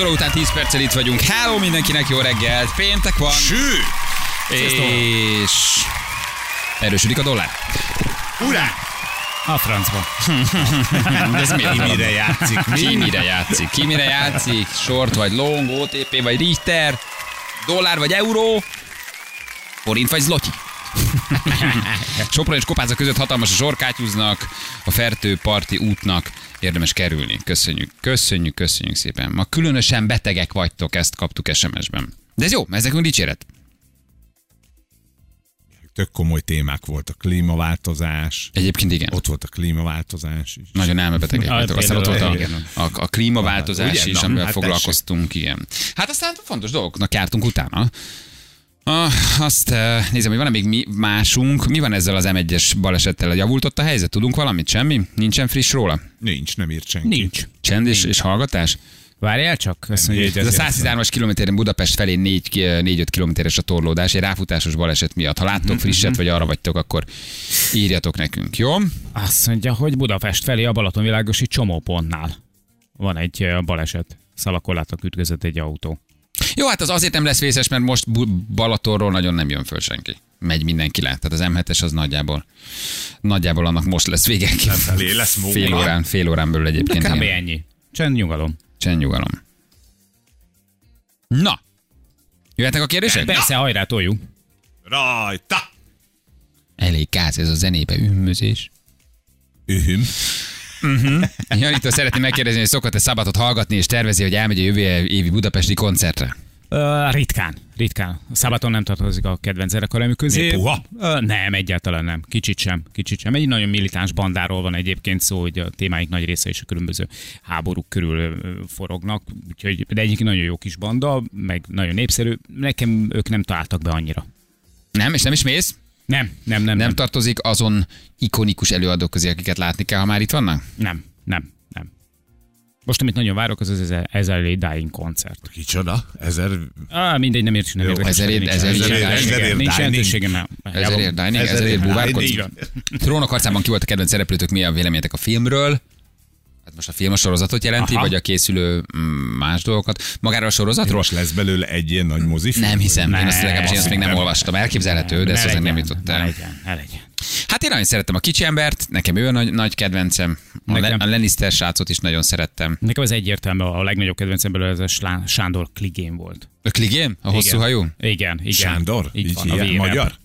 óra után 10 perccel itt vagyunk. Hello mindenkinek, jó reggelt. Péntek van. Sű! És erősödik a dollár. Urá! A francba. De ez miért Ki mire játszik? Ki mire játszik? Ki mire játszik? Short vagy long, OTP vagy Richter, dollár vagy euró, forint vagy zloty. Sopron és Kopáza között hatalmas a sorkátyúznak, a Fertő parti útnak érdemes kerülni. Köszönjük, köszönjük, köszönjük szépen. Ma különösen betegek vagytok, ezt kaptuk SMS-ben. De ez jó, ez nekünk dicséret. Tök komoly témák voltak. Klímaváltozás. Egyébként igen. Ott volt a klímaváltozás is. Nagyon elmebetegek Ah, vagytok. Aztán ott volt a, a, a klímaváltozás Ugye? is, amivel hát foglalkoztunk, igen. Hát aztán fontos dolgoknak jártunk utána. Ah, azt eh, nézem, hogy van-e még mi másunk. Mi van ezzel az M1-es balesettel? Javult ott a helyzet? Tudunk valamit? Semmi? Nincsen friss róla? Nincs, nem írt senki. Nincs. Csend és, és hallgatás? Várjál csak, azt mondja, hogy Ez a azért- 113-as kilométeren Budapest felé 4-5 kilométeres a torlódás, egy ráfutásos baleset miatt. Ha láttok frisset, vagy arra vagytok, akkor írjatok nekünk, jó? Azt mondja, hogy Budapest felé a Balatonvilágosi csomópontnál van egy ö, baleset. Szalakollátok ütközött egy autó. Jó, hát az azért nem lesz vészes, mert most Balatonról nagyon nem jön föl senki. Megy mindenki le. Tehát az M7-es az nagyjából, nagyjából annak most lesz vége. Lesz munka. Fél órán, fél órán belül De egyébként. kb. igen. ennyi. Csend, nyugalom. Csend nyugalom. Na, jöhetnek a kérdések? Persze, hajrá, toljuk. Rajta! Elég káz ez a zenébe, ümmözés. Ühüm. Janitól szeretném megkérdezni, hogy szokott-e szabatot hallgatni, és tervezi, hogy elmegy a jövő évi budapesti koncertre. Uh, ritkán, ritkán. A Szabaton nem tartozik a kedvenc zenekaremű közé. Mi, puha? Ö, nem, egyáltalán nem. Kicsit sem, kicsit sem. Egy nagyon militáns bandáról van egyébként szó, hogy a témáik nagy része is a különböző háborúk körül forognak. Úgyhogy, de egyik nagyon jó kis banda, meg nagyon népszerű. Nekem ők nem találtak be annyira. Nem, és nem is mész? Nem, nem, nem, Nem nem, tartozik azon ikonikus előadók közé, akiket látni kell, ha már itt vannak? nem, nem. Most, amit nagyon várok, az az Ezelé Dying koncert. Kicsoda? Ezer... Ah, mindegy, nem érts, nem érts. ezer ér- ezer nincs- ér- nincs- ezer jelentőségem. el. Ezer ér dining, Ezer ezer ér dining. Trónok harcában ki volt a kedvenc szereplőtök, mi a véleményetek a filmről? Hát most a film a sorozatot jelenti, Aha. vagy a készülő mm, más dolgokat? Magáról a sorozatról? Most lesz belőle egy ilyen nagy mozifilm? Nem hiszem, én azt legalábbis én azt még nem olvastam. Elképzelhető, de Ne ezt azért nem jutott ne el. legyen, ne legyen. Hát én nagyon szerettem a kicsi embert, nekem ő a nagy, nagy kedvencem. A, Le, Nekem- a Lannister srácot is nagyon szerettem. Nekem az egyértelmű, a legnagyobb kedvencem belőle ez a Slá- Sándor Kligén volt. A Kligém? A hosszú Igen. hajú? Igen, igen. Sándor? Így Így van, a. Magyar?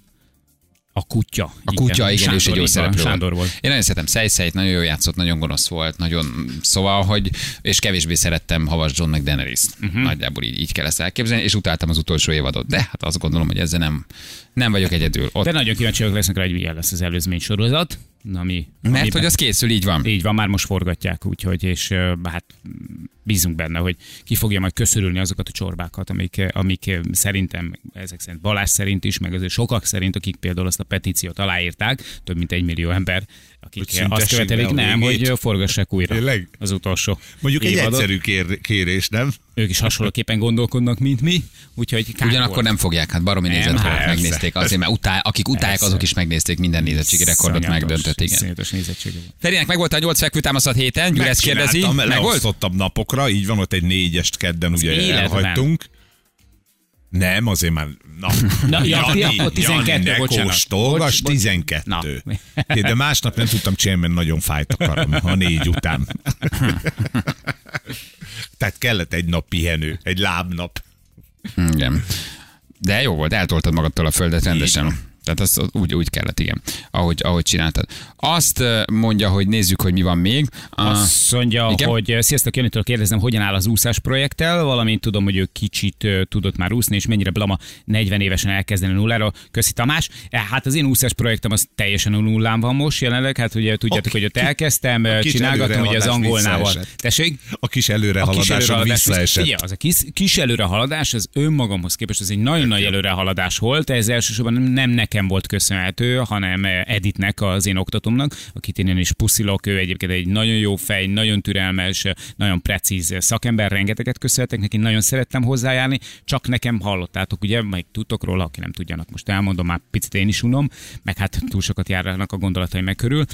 A kutya. A kutya, igen, ő is egy jó szereplő Sándor volt. Én nagyon szeretem Szejszeit, nagyon jó játszott, nagyon gonosz volt, nagyon, szóval, hogy, és kevésbé szerettem Havas John meg daenerys Mhm. uh-huh. Nagyjából így, így kell ezt elképzelni, és utáltam az utolsó évadot. De hát azt gondolom, hogy ezzel nem, nem vagyok egyedül. Ott, De nagyon kíváncsi vagyok lesznek rá, hogy milyen lesz az előzmény sorozat. Ami, mert amiben- hogy az készül, így van. Így van, már most forgatják, úgyhogy, és hát bízunk benne, hogy ki fogja majd köszörülni azokat a csorbákat, amik, amik szerintem, ezek szerint Balázs szerint is, meg azért sokak szerint, akik például azt a petíciót aláírták, több mint egy millió ember, akik Hogy azt követelik, nem, végét. hogy forgassák újra Tényleg? az utolsó Mondjuk egy évadot. egyszerű kér- kérés, nem? Ők is hasonlóképpen gondolkodnak, mint mi, úgyhogy kár Ugyanakkor volt. nem fogják, hát baromi Nem, nézetre hát megnézték. Azért, mert utál, akik utálják, Persze. azok is megnézték minden nézettségi rekordot, megdöntött, igen. volt. Ferinek meg volt a 8 fekvőtámaszat héten, Gyuri ezt kérdezi. Meg volt? napokra, így van, ott egy négyest kedden ugye elhagytunk. Nem, azért már... Na, Na, ja, ti akkor 12, Jani, ne kóstolgass, Bocs, bocs. 12. Na. É, De másnap nem tudtam csinálni, mert nagyon fájt a karom a négy után. Tehát kellett egy nap pihenő, egy lábnap. Igen. De jó volt, eltoltad magadtól a földet rendesen. Tehát az az úgy, úgy kellett, igen, ahogy, ahogy csináltad. Azt mondja, hogy nézzük, hogy mi van még. Azt mondja, Igen? Igen? hogy sziasztok, Janitől kérdezem, hogyan áll az úszás projekttel, valamint tudom, hogy ő kicsit tudott már úszni, és mennyire blama 40 évesen elkezdeni nullára. Köszi Tamás. E, Hát az én úszás projektem az teljesen nullán van most jelenleg, hát ugye tudjátok, A hogy ott elkezdtem, csinálgatom ugye az angolnával. Tessék? A kis A kis előrehaladáson előrehaladás, visszaesett. Figyelj, az a kis, kis előrehaladás, az önmagamhoz képest az egy nagyon nagy előrehaladás volt, ez elsősorban nem nekem nekem volt köszönhető, hanem Editnek, az én oktatomnak, akit én is puszilok, ő egyébként egy nagyon jó fej, nagyon türelmes, nagyon precíz szakember, rengeteget köszönhetek neki, nagyon szerettem hozzájárni, csak nekem hallottátok, ugye, meg tudtok róla, aki nem tudjanak, most elmondom, már picit én is unom, meg hát túl sokat járnak a gondolatai meg körül.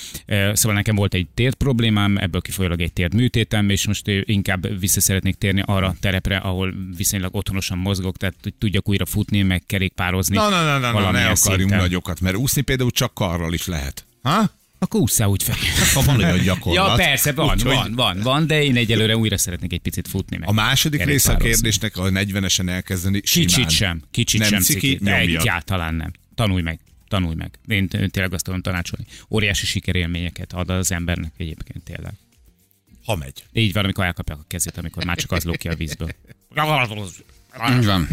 Szóval nekem volt egy tért problémám, ebből kifolyólag egy tért műtétem, és most inkább vissza szeretnék térni arra terepre, ahol viszonylag otthonosan mozgok, tehát hogy tudjak újra futni, meg kerékpározni. Na, na, na, na, na ne valamilyen akarjunk szinten. nagyokat, mert úszni például csak karral is lehet. Ha? Akkor ússzál úgy fel. Ha van olyan gyakorlat. Ja, persze, van, Úgyhogy van, van, van, de én egyelőre újra szeretnék egy picit futni. Meg A második része a kérdésnek a 40-esen elkezdeni Kicsit simán. sem, kicsit Nem sem ciki, egyáltalán nem. Tanulj meg, tanulj meg. Én tényleg azt tudom tanácsolni. Óriási sikerélményeket ad az embernek egyébként tényleg. Ha megy. Így van, amikor elkapják a kezét, amikor már csak az lók ki a vízből. Így van.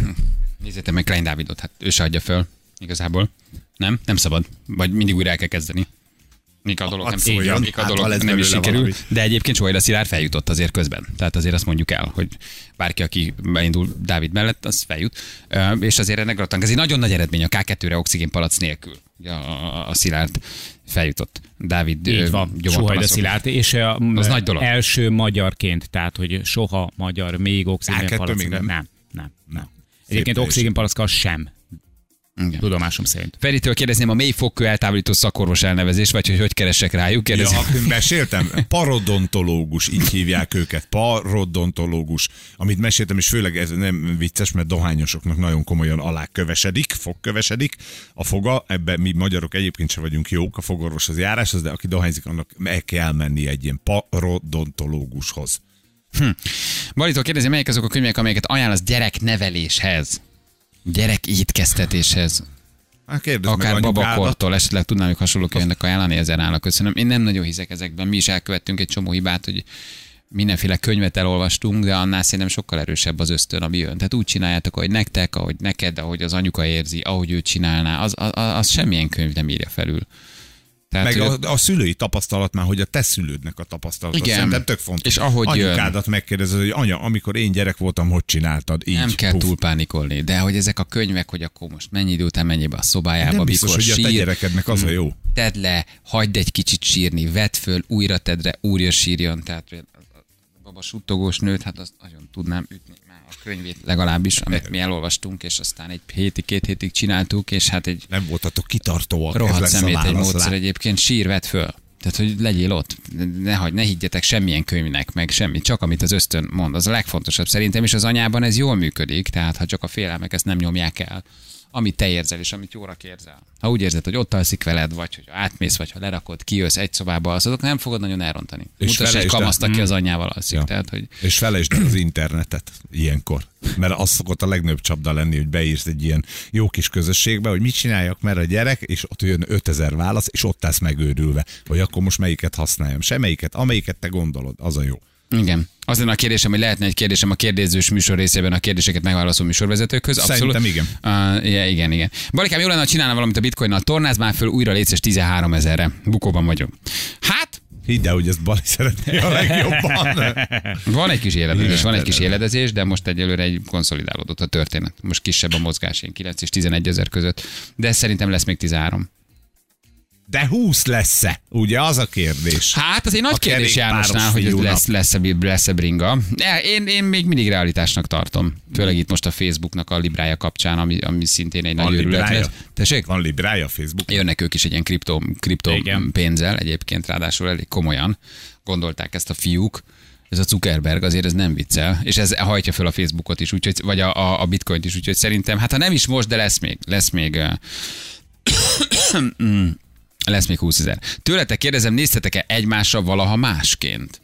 Nézzétek meg Klein Dávidot, hát ő se adja föl, igazából. Nem? Nem szabad. Vagy mindig újra el kell kezdeni. Mik a dolog nem, szóljon, mik a hát, dolog lesz nem is sikerül, valami. de egyébként Solyra Szilárd feljutott azért közben. Tehát azért azt mondjuk el, hogy bárki, aki beindul Dávid mellett, az feljut. És azért ennek gratulálunk. Ez egy nagyon nagy eredmény a K2-re oxigénpalac nélkül. A, a, a Szilárd feljutott. Dávid Így van, Sohajda Szilárd, és a, Az nagy dolog. első magyarként, tehát hogy soha magyar, még még nem. Nem, nem, nem. Egyébként teljesít. oxigénpalack sem, Igen. tudomásom szerint. Feritől kérdezném a mély fogkő eltávolító szakorvos elnevezés, vagy hogy hogy keresek rájuk. Ja, Kérdezi. akkor meséltem, parodontológus, így hívják őket, parodontológus, amit meséltem, és főleg ez nem vicces, mert dohányosoknak nagyon komolyan alá kövesedik, fogkövesedik a foga, ebben mi magyarok egyébként sem vagyunk jók a fogorvoshoz járáshoz, de aki dohányzik, annak meg kell menni egy ilyen parodontológushoz. Balitól kérdezi, melyek azok a könyvek, amelyeket ajánlasz gyerekneveléshez? Gyerek étkeztetéshez. Hát kérdezd Akár babakortól esetleg tudnám még hasonló könyvnek ajánlani, ezen állnak köszönöm. Én nem nagyon hiszek ezekben. Mi is elkövettünk egy csomó hibát, hogy mindenféle könyvet elolvastunk, de annál szerintem sokkal erősebb az ösztön, ami jön. Tehát úgy csináljátok, ahogy nektek, ahogy neked, ahogy az anyuka érzi, ahogy ő csinálná, az, az, az semmilyen könyv nem írja felül. Tehát, Meg a, a szülői tapasztalat már, hogy a te szülődnek a tapasztalata. Igen. Szerintem tök fontos. És ahogy. Anyukádat megkérdezed, hogy anya, amikor én gyerek voltam, hogy csináltad? Így, nem kell puf. túl pánikolni, de hogy ezek a könyvek, hogy akkor most mennyi idő után mennyi be a szobájába, Nem biztos, mikor hogy a te sír, gyerekednek az a jó. tedd le, hagyd egy kicsit sírni, vedd föl, újra tedd le, újra sírjon. Tehát a baba suttogós nőt, hát azt nagyon tudnám ütni a könyvét legalábbis, amit mi elolvastunk, és aztán egy hétig, két hétig csináltuk, és hát egy Nem voltatok kitartóak. rohadt szemét egy módszer rá. egyébként, sír, vedd föl. Tehát, hogy legyél ott. Ne, hagy, ne higgyetek semmilyen könyvnek, meg semmi, csak amit az ösztön mond. Az a legfontosabb szerintem, és az anyában ez jól működik, tehát ha csak a félelmek ezt nem nyomják el, amit te érzel, és amit jóra érzel. Ha úgy érzed, hogy ott alszik veled, vagy hogy átmész, vagy ha lerakod, kijössz egy szobába, azok nem fogod nagyon elrontani. És Mutass egy felejtsd el- kamaszt, aki Mm. az anyjával alszik. Ja. Tehát, hogy És felejtsd el az internetet ilyenkor. Mert az szokott a legnagyobb csapda lenni, hogy beírsz egy ilyen jó kis közösségbe, hogy mit csináljak, mert a gyerek, és ott jön 5000 válasz, és ott állsz megőrülve, hogy akkor most melyiket használjam. Semmelyiket, amelyiket te gondolod, az a jó. Igen. Az lenne a kérdésem, hogy lehetne egy kérdésem a kérdezős műsor részében a kérdéseket megválaszoló műsorvezetőkhöz. Abszolút. Szerintem igen. Uh, igen, igen, igen. Balikám, jó lenne, ha csinálna valamit a bitcoinnal. Tornáz már föl újra létszes 13 ezerre. Bukóban vagyok. Hát, Hidd el, hogy ezt Bali szeretné a legjobban. van egy kis éledezés, van egy kis éledezés, de most egyelőre egy konszolidálódott a történet. Most kisebb a mozgás, ilyen 9 és 11 ezer között. De szerintem lesz még 13. De 20 lesz-e? Ugye az a kérdés. Hát az egy nagy A kérdés Jánosnál, hogy ez lesz, lesz, lesz bringa. Én, én még mindig realitásnak tartom. Főleg itt most a Facebooknak a librája kapcsán, ami, ami szintén egy Van nagy librája? lesz. Tessék? Van librája Facebook? Jönnek ők is egy ilyen kriptó, kriptó Igen. pénzzel, egyébként ráadásul elég komolyan gondolták ezt a fiúk. Ez a Zuckerberg azért ez nem viccel, és ez hajtja föl a Facebookot is, úgyhogy, vagy a, a, a bitcoint is, úgyhogy szerintem, hát ha nem is most, de lesz még, lesz még, mm, lesz még 20 ezer. Tőletek kérdezem, néztetek-e egymásra valaha másként?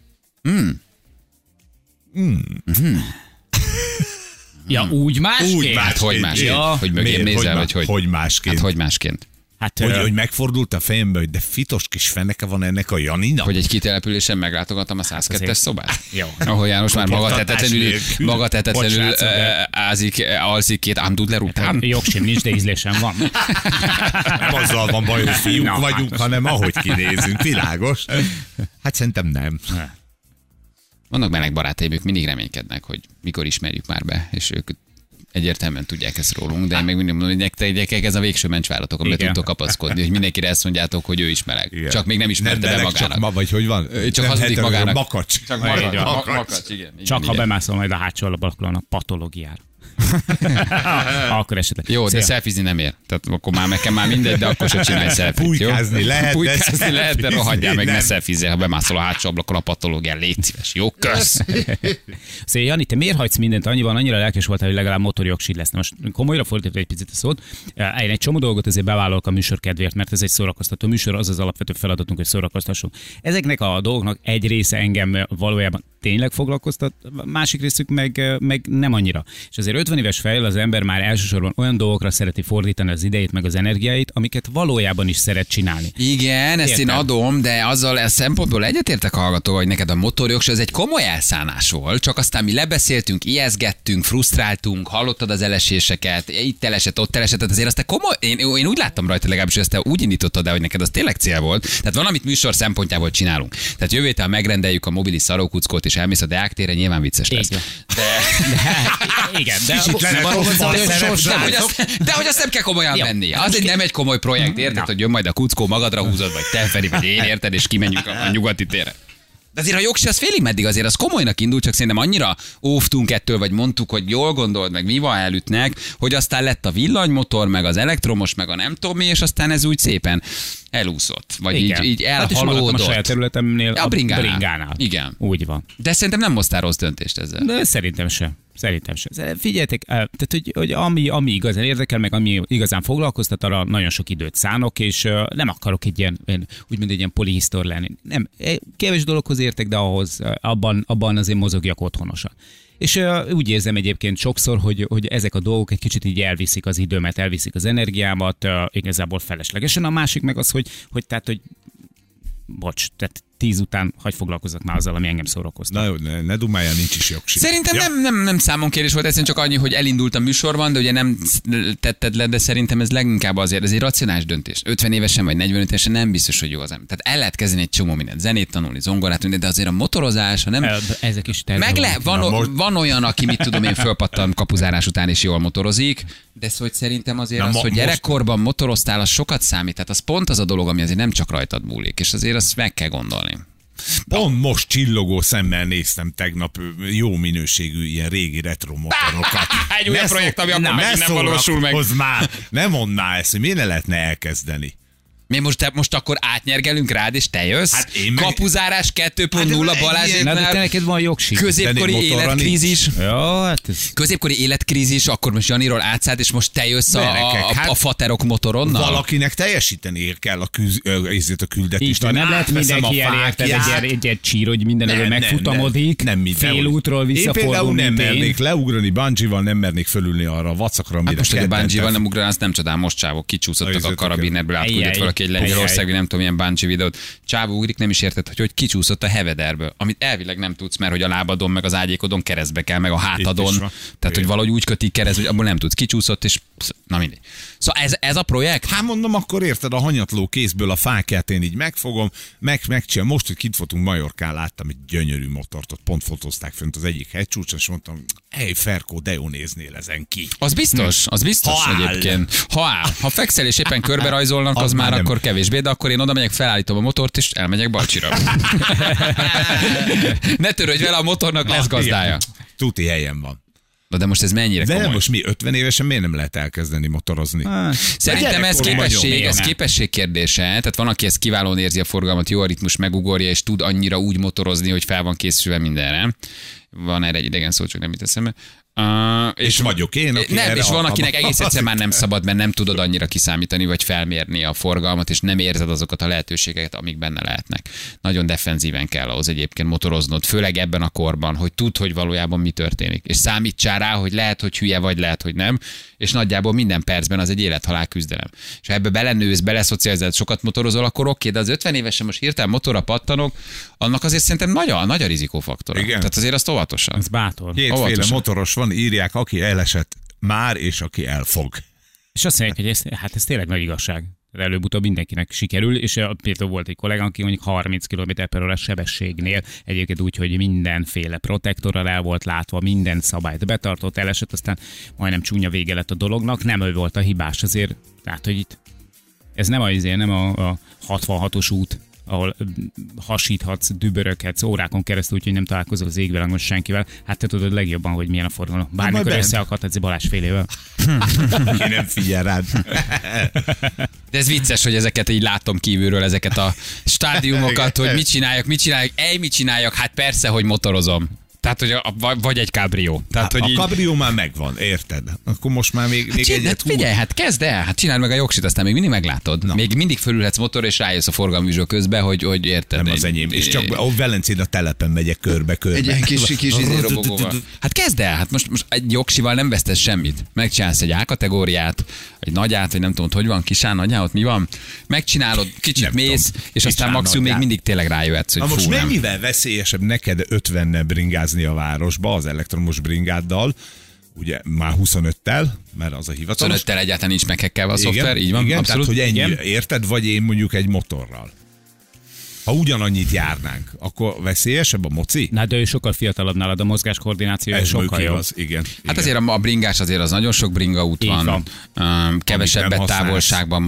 Ja, úgy másként? Úgy Hát hogy másként? Ja. hogy mögém nézel, vagy hogy? Hogy másként? Hát hogy másként? Hát, Hogy, ö, hogy megfordult a fejembe, hogy de fitos kis feneke van ennek a Janinak? Hogy egy kitelepülésen meglátogattam a 102-es azért- szobát? Jó. Ahol János már maga tetetlenül, maga tetetlenül Bocsánat, de- ázik, alszik két Andudler után. Jogsim nincs, de ízlésem van. Nem azzal van baj, hogy fiúk Na, vagyunk, hanem ahogy kinézünk. Világos? Hát szerintem nem. Vannak meleg barátaim, ők mindig reménykednek, hogy mikor ismerjük már be, és ők Egyértelműen tudják ezt rólunk, de én még mindig mondom, hogy nektek gyerekek, ez a végső mencsváratok, amiben tudtok kapaszkodni, hogy mindenkire ezt mondjátok, hogy ő is meleg. Igen. Csak még nem ismerte be meleg, magának. Csak, ma, vagy hogy van? Ő csak Nem hazudik hetero, magának. Makacs. Csak makacs, makacs, igen. igen, Csak ha igen. bemászol majd a hátsó ablakon a patológiára. akkor esetleg. Jó, de Szia. szelfizni nem ér. Tehát akkor már nekem már mindegy, de akkor se csinálj szelfit. Pulykázni lehet, de Pulykázni lehet, de rohadjál meg, ne nem. szelfizzél, ha bemászol a hátsó ablakon a patológián, légy szíves. Jó, kösz. Szia, Jani, te miért hagysz mindent annyiban, annyira lelkes voltál, hogy legalább motorjogsid lesz? Most komolyra fordítva egy picit a szót. Én egy csomó dolgot azért bevállalok a műsor kedvéért, mert ez egy szórakoztató műsor, az az alapvető feladatunk, hogy szórakoztassunk. Ezeknek a dolgoknak egy része engem valójában tényleg foglalkoztat, a másik részük meg, meg nem annyira. És azért 50 éves fejl az ember már elsősorban olyan dolgokra szereti fordítani az idejét, meg az energiáit, amiket valójában is szeret csinálni. Igen, ezt én Értem. adom, de azzal a szempontból egyetértek hallgató, hogy neked a motorjogos ez egy komoly elszánás volt, csak aztán mi lebeszéltünk, ijeszgettünk, frusztráltunk, hallottad az eleséseket, itt elesett, ott elesett, tehát azért azt te komoly, én, én úgy láttam rajta legalábbis, hogy ezt te úgy indítottad el, hogy neked az tényleg cél volt. Tehát van, amit műsor szempontjából csinálunk. Tehát jövő héten megrendeljük a mobilis szarókuckót, és elmész a Deák téren, nyilván vicces lesz. Így van. De, Igen, de Kicsit a de, hogy azt, nem kell komolyan Jó. venni. Az egy nem egy komoly projekt, érted, hogy jön majd a kuckó, magadra húzod, vagy te Feri, vagy én, érted, és kimegyünk a, a nyugati térre. De azért a jogsi az félig meddig azért az komolynak indult, csak szerintem annyira óvtunk ettől, vagy mondtuk, hogy jól gondold, meg mi van elütnek, hogy aztán lett a villanymotor, meg az elektromos, meg a nem tudom mi, és aztán ez úgy szépen elúszott, vagy Igen. így, így Hát is maradtam a elhalódott. saját területemnél, A bringánál. bringánál. Igen. Úgy van. De szerintem nem hoztál rossz döntést ezzel. De szerintem sem. Szerintem sem. Figyeljetek, eh, tehát hogy, hogy ami, ami igazán érdekel, meg ami igazán foglalkoztat, arra nagyon sok időt szánok, és eh, nem akarok egy ilyen, úgymond egy ilyen polihisztor lenni. Nem, eh, kevés dologhoz értek, de ahhoz, abban, abban azért mozogjak otthonosan. És úgy érzem egyébként sokszor, hogy, hogy ezek a dolgok egy kicsit így elviszik az időmet, elviszik az energiámat, uh, igazából feleslegesen. A másik meg az, hogy, hogy tehát, hogy bocs, tehát tíz után hagy foglalkozzak már azzal, ami engem szórakoztat. Na jó, ne, ne dumáljál, nincs is jogsi. Szerintem nem, nem, nem számonkérés volt, egyszerűen csak annyi, hogy elindult a műsorban, de ugye nem tetted le, de szerintem ez leginkább azért, ez egy racionális döntés. 50 évesen vagy 45 évesen nem biztos, hogy jó az ember. Tehát el lehet kezdeni egy csomó mindent, zenét tanulni, zongorát, mindent, de azért a motorozás, ha nem, Eh, Ezek is meg le, van, o- most- van olyan, aki mit tudom én fölpattan kapuzárás után és jól motorozik, de szóval hogy szerintem azért Na az, mo- hogy most- gyerekkorban motoroztál, az sokat számít. Tehát az pont az a dolog, ami azért nem csak rajtad múlik, és azért azt meg kell gondolni. Pont most csillogó szemmel néztem tegnap jó minőségű ilyen régi retro motorokat. Egy olyan Ne projekt, ami akkor ne megint nem valósul meg. szórakozz már, nem mondná ezt, hogy miért ne lehetne elkezdeni. Mi most, most akkor átnyergelünk rád, és te jössz? Hát én meg- Kapuzárás 2.0 Hát de Na, de te neked van jogsi. Középkori életkrízis. Jó, hát ez... Középkori életkrízis, akkor most Janiról átszállt, és most te jössz a, a, a, hát- a faterok motoronnal? Valakinek teljesíteni kell a, küz, a küldetést. Így nem lehet mindenki a elérted egy, egy, egy csír, hogy minden elő megfutamodik, nem, nem, fél nem, útról Én például visszafordul, nem mernék leugrani bungee-val, nem mernék fölülni arra a vacakra, amire Hát most, hogy a bungee-val nem ugrál, azt nem csodál, most csávok kicsúszottak a karabinerből, átküldött Ejjej. Valaki egy Ejjej. lengyelországi, nem tudom, milyen bungee videót. Csávó ugrik, nem is érted, hogy hogy kicsúszott a hevederből, amit elvileg nem tudsz, mert hogy a lábadon, meg az ágyékodon keresztbe kell, meg a hátadon. Tehát, hogy valahogy úgy kötik kereszt, hogy abból nem tudsz, kicsúszott, és na mindegy. Szóval ez, ez a projekt? Hát mondom, akkor érted, a hanyatló kézből a fákját én így megfogom, meg, megcsinálom. Most, hogy kint voltunk Majorkán, láttam egy gyönyörű motort, ott pont fotózták fönt az egyik hegycsúcson, és mondtam, hely Ferkó, de jó néznél ezen ki. Az biztos, az biztos Ha áll. egyébként. Ha áll. Ha fekszel és éppen körbe rajzolnak, az, Az már nem. akkor kevésbé, de akkor én oda megyek, felállítom a motort, és elmegyek Balcsira. ne törődj vele, a motornak lesz gazdája. Tuti helyen van. Na de most ez mennyire De komoly? most mi, 50 évesen miért nem lehet elkezdeni motorozni? Szerintem ez, képesség, ez képesség kérdése. Tehát van, aki ezt kiválóan érzi a forgalmat, jó a ritmus megugorja, és tud annyira úgy motorozni, hogy fel van készülve mindenre. Van erre egy idegen szó, csak nem jut eszembe. Uh, És vagyok én, aki Nem, erre és van, akinek egész egyszer már nem szabad, mert nem tudod annyira kiszámítani, vagy felmérni a forgalmat, és nem érzed azokat a lehetőségeket, amik benne lehetnek. Nagyon defenzíven kell ahhoz egyébként motoroznod, főleg ebben a korban, hogy tudd, hogy valójában mi történik. És számítsál rá, hogy lehet, hogy hülye vagy, lehet, hogy nem, és nagyjából minden percben az egy élethalál küzdelem. És ha ebbe belenősz, beleszocializálod, sokat motorozol, akkor oké, de az 50 évesen most hirtelen motorra pattanok, annak azért szerintem nagy a, nagy a rizikófaktor. Igen. Tehát azért azt óvatosan. Ez bátor. Kétféle Óvatosan. motoros van, írják, aki elesett már, és aki elfog. És azt mondják, hogy ez, hát ez tényleg nagy igazság. Előbb-utóbb mindenkinek sikerül, és például volt egy kollega, aki mondjuk 30 km per órás sebességnél egyébként úgy, hogy mindenféle protektorral el volt látva, minden szabályt betartott, elesett, aztán majdnem csúnya vége lett a dolognak, nem ő volt a hibás, azért, tehát, hogy itt ez nem a, nem a, a 66-os út, ahol hasíthatsz, düböröghetsz órákon keresztül, úgyhogy nem találkozol az égvilágon senkivel. Hát te tudod legjobban, hogy milyen a forgalom. Bármikor összeakadhatsz egy Balázs félével. Ki nem figyel rád. De ez vicces, hogy ezeket így látom kívülről, ezeket a stádiumokat, hogy mit csináljak, mit csináljak, ej, mit csináljak, hát persze, hogy motorozom. Tehát, hogy a, vagy- vagy egy kábrió. Tehát, hogy a így, már megvan, érted? Akkor most már még, még Csináld, egyet hát figyelj, hát kezd el, hát csináld meg a jogsit, aztán még mindig meglátod. Na. Még mindig fölülhetsz motor, és rájössz a forgalomvizsgó közben, hogy, hogy érted. Nem az enyém. És csak a Velencén a telepen megyek körbe-körbe. Egy ilyen kis, kis izé. Hát kezd el, hát most, most egy jogsival nem vesztesz semmit. Megcsinálsz egy A kategóriát, egy nagyát, vagy nem tudom, hogy van, kisán, nagyá, ott mi van. Megcsinálod, kicsit Nem mész, tudom. és aztán maximum még mindig tényleg rájöhetsz, hogy Na most mennyivel veszélyesebb neked 50 bringázni a városba az elektromos bringáddal, ugye már 25-tel, mert az a hivatalos. 25 egyáltalán nincs meghekkelve a szoftver, így van, igen, abszolút. Tehát, hogy ennyi, Igen. érted, vagy én mondjuk egy motorral. Ha ugyanannyit járnánk, akkor veszélyesebb a moci? Na, de ő sokkal fiatalabb nálad, a mozgáskoordináció Ez sokkal jobb. igaz, igen. Hát igen. azért a, a bringás azért az nagyon sok bringa út van, van. Um, kevesebbet távolságban,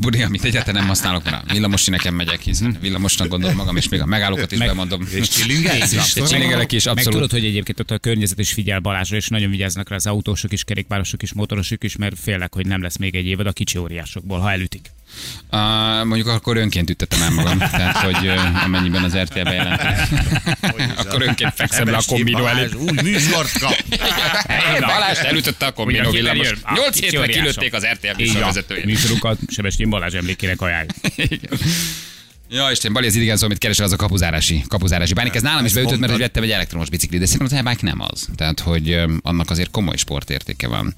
bringa, amit egyáltalán nem használok, mert a villamos nekem megyek, hiszen villamosnak gondolom magam, és még a megállókat is Meg- bemondom. És van, is, csilingelek is, Meg abszolút. tudod, hogy egyébként ott a környezet is figyel Balázsra, és nagyon vigyáznak rá az autósok is, kerékpárosok is, motorosok is, mert félek, hogy nem lesz még egy évad a kicsi óriásokból, ha elütik. Uh, mondjuk akkor önként ütettem el magam, tehát hogy uh, amennyiben az RTL bejelentik. akkor önként fekszem le a kombinó előtt. új műsort kap. Balázs elütötte a kombinó villamos. kiderül, a 8 kicsi hétre kilőtték az RTL műsorvezetőjét. Műsorunkat Sebestyén Balázs emlékének ajánljuk. Ja, Isten, Bali, az idegen szó, amit keresel, az a kapuzárási, kapuzárási bánik. Ez nálam is beütött, mert hogy vettem egy elektromos biciklit, de szerintem az e-bike nem az. Tehát, hogy annak azért komoly sportértéke van.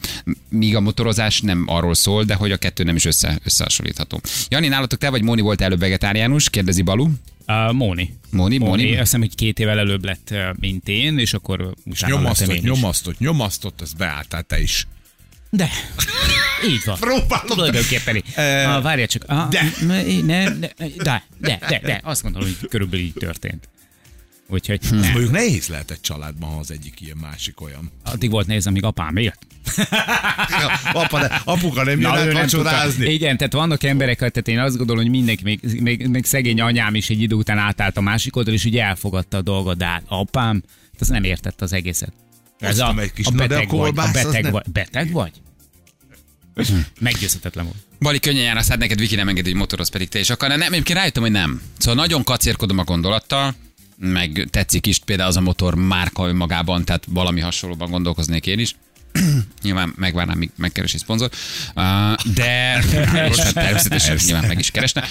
Míg a motorozás nem arról szól, de hogy a kettő nem is össze, összehasonlítható. Jani, nálatok te vagy Móni volt előbb vegetáriánus? Kérdezi Balu. Uh, Móni. Móni, Móni. Móni, azt hiszem, hogy két évvel előbb lett, mint én, és akkor utána Nyomasztott, én is. nyomasztott, nyomasztott, ezt beálltál te is. De, így van. Próbálom. Tulajdonképpen. Ah, várjál csak. Ah, de. Ne, ne, ne, de, de, de, de. Azt gondolom, hogy körülbelül így történt. Úgyhogy Ez ne. mondjuk nehéz lehet egy családban, ha az egyik ilyen, másik olyan. addig volt nehéz, amíg apám élt. Apa, de, apuka nem jön Na, nem tudta. vacsorázni. Igen, tehát vannak emberek, tehát én azt gondolom, hogy mindenki, még, még, még szegény anyám is egy idő után átállt a másik oldalra, és ugye elfogadta a dolgot, de hát apám, az nem értette az egészet. Ez a, a a beteg vagy. A beteg nem- vagy. Beteg vagy? Meggyőzhetetlen volt. Bali könnyen jár, azt hát neked Viki nem engedi, hogy motoroz pedig te is akar. Nem, egyébként rájöttem, hogy nem. Szóval nagyon kacérkodom a gondolattal, meg tetszik is például az a motor márka önmagában, tehát valami hasonlóban gondolkoznék én is. Nyilván megvárnám, míg megkeresi szponzor. De, és hát természetesen nyilván meg is keresne.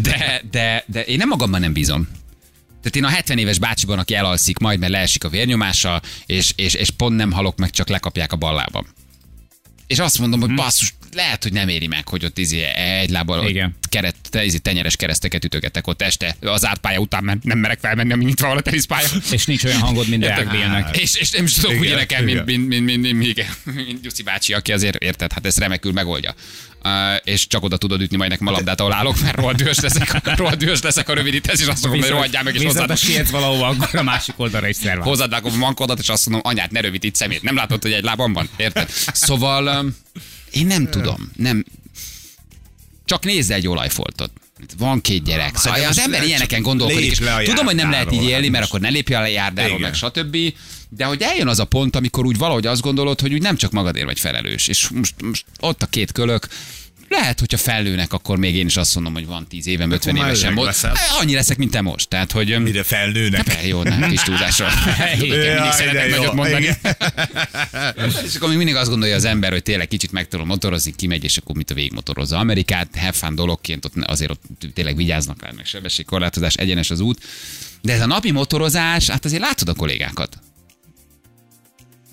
De, de, de én nem magamban nem bízom. Tehát én a 70 éves bácsiban, aki elalszik majd, mert leesik a vérnyomása, és, és, és pont nem halok meg, csak lekapják a ballábam. És azt mondom, hogy basszus, lehet, hogy nem éri meg, hogy ott izé egy lábbal Igen. keret, te, izé, tenyeres kereszteket ütögetek ott este az átpálya után, mert nem merek felmenni, ami nyitva van a teniszpálya. És nincs olyan hangod, mint Bélnek. És, és nem is tudok úgy Igen, énekelni, mint, mint, mint, mint, mint, mint, mint Gyuszi bácsi, aki azért érted, hát ezt remekül megoldja. Uh, és csak oda tudod ütni majd nekem a labdát, ahol állok, mert rohadt dühös leszek, rohadt dühös leszek a rövidítesz, és azt mondom, hogy rohadjál meg, és hozzád, ha sietsz valahova, akkor a másik oldalra is szervál. hozzád a mankodat, és azt mondom, anyát, ne rövidít szemét. Nem látod, hogy egy lábam van? Érted? Szóval um, én nem tudom. Nem. Csak nézze egy olajfoltot. Van két gyerek. Szóval de az ember ne- ilyeneken gondolkodik. És tudom, hogy nem lehet így élni, hát mert akkor ne lépj le a járdáról, meg stb. De hogy eljön az a pont, amikor úgy valahogy azt gondolod, hogy úgy nem csak magadért vagy felelős. És most, most ott a két kölök, lehet, hogyha fellőnek, akkor még én is azt mondom, hogy van 10 évem, 50 már évesen. Mo- leszel. Annyi leszek, mint te most. Tehát, hogy... Mire felnőnek. Hát, jó, nem, kis túlzásra. Igen, mindig szeretek nagyot mondani. És akkor még mindig azt gondolja az ember, hogy tényleg kicsit meg tudom motorozni, kimegy, és akkor mit a végigmotorozza. Amerikát, have fun dologként, ott azért ott tényleg vigyáznak rá, meg sebességkorlátozás, egyenes az út. De ez a napi motorozás, hát azért látod a kollégákat.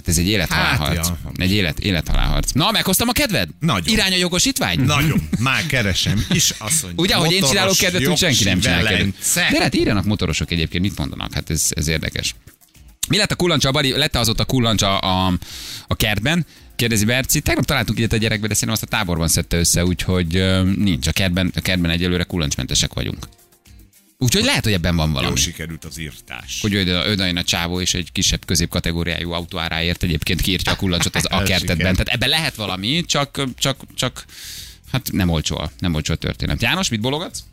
Ez egy élethalálharc. Hát, Egy élet, élethalálharc. Na, meghoztam a kedved? Nagyon. Irány a jogosítvány? Nagyon. Már keresem is. Azt mondja, Ugye, hogy én csinálok kedvet, úgy senki nem csinál kedvet. De hát írjanak motorosok egyébként, mit mondanak, hát ez, ez érdekes. Mi lett a kullancsa, Bari, lett azóta kullancsa a, a kertben? Kérdezi Berci, tegnap találtunk ilyet a gyerekbe, de szerintem azt a táborban szedte össze, úgyhogy nincs. A kertben, a kertben egyelőre kulancsmentesek vagyunk. Úgyhogy lehet, hogy ebben van Jó valami. sikerült az írtás. Hogy ödajön a csávó, és egy kisebb középkategóriájú autó áráért egyébként kiírtja a kullancsot az a Ez kertetben. siker. Tehát ebben lehet valami, csak, csak, csak hát nem olcsó, nem olcsó a történet. János, mit bologatsz?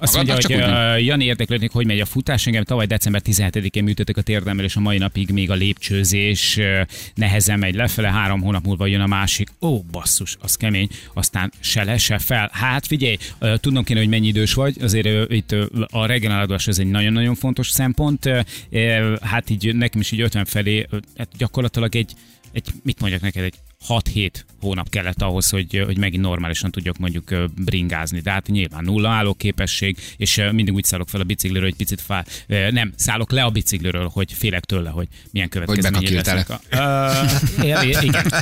Azt mondja, hogy uh, Jani érdeklődik, hogy megy a futás. Engem tavaly december 17-én műtöttek a térdemmel, és a mai napig még a lépcsőzés uh, nehezen megy lefele. Három hónap múlva jön a másik. Ó, basszus, az kemény. Aztán se le, se fel. Hát figyelj, uh, tudnom kéne, hogy mennyi idős vagy. Azért uh, itt uh, a regenerálódás ez egy nagyon-nagyon fontos szempont. Uh, uh, hát így nekem is így 50 felé, uh, hát gyakorlatilag egy, egy, mit mondjak neked, egy 6-7 hónap kellett ahhoz, hogy, hogy megint normálisan tudjak mondjuk bringázni. De hát nyilván nulla állóképesség, és mindig úgy szállok fel a bicikliről, hogy picit fá... ö, Nem, szállok le a bicikliről, hogy félek tőle, hogy milyen következményei lesznek. A... Ö, igen.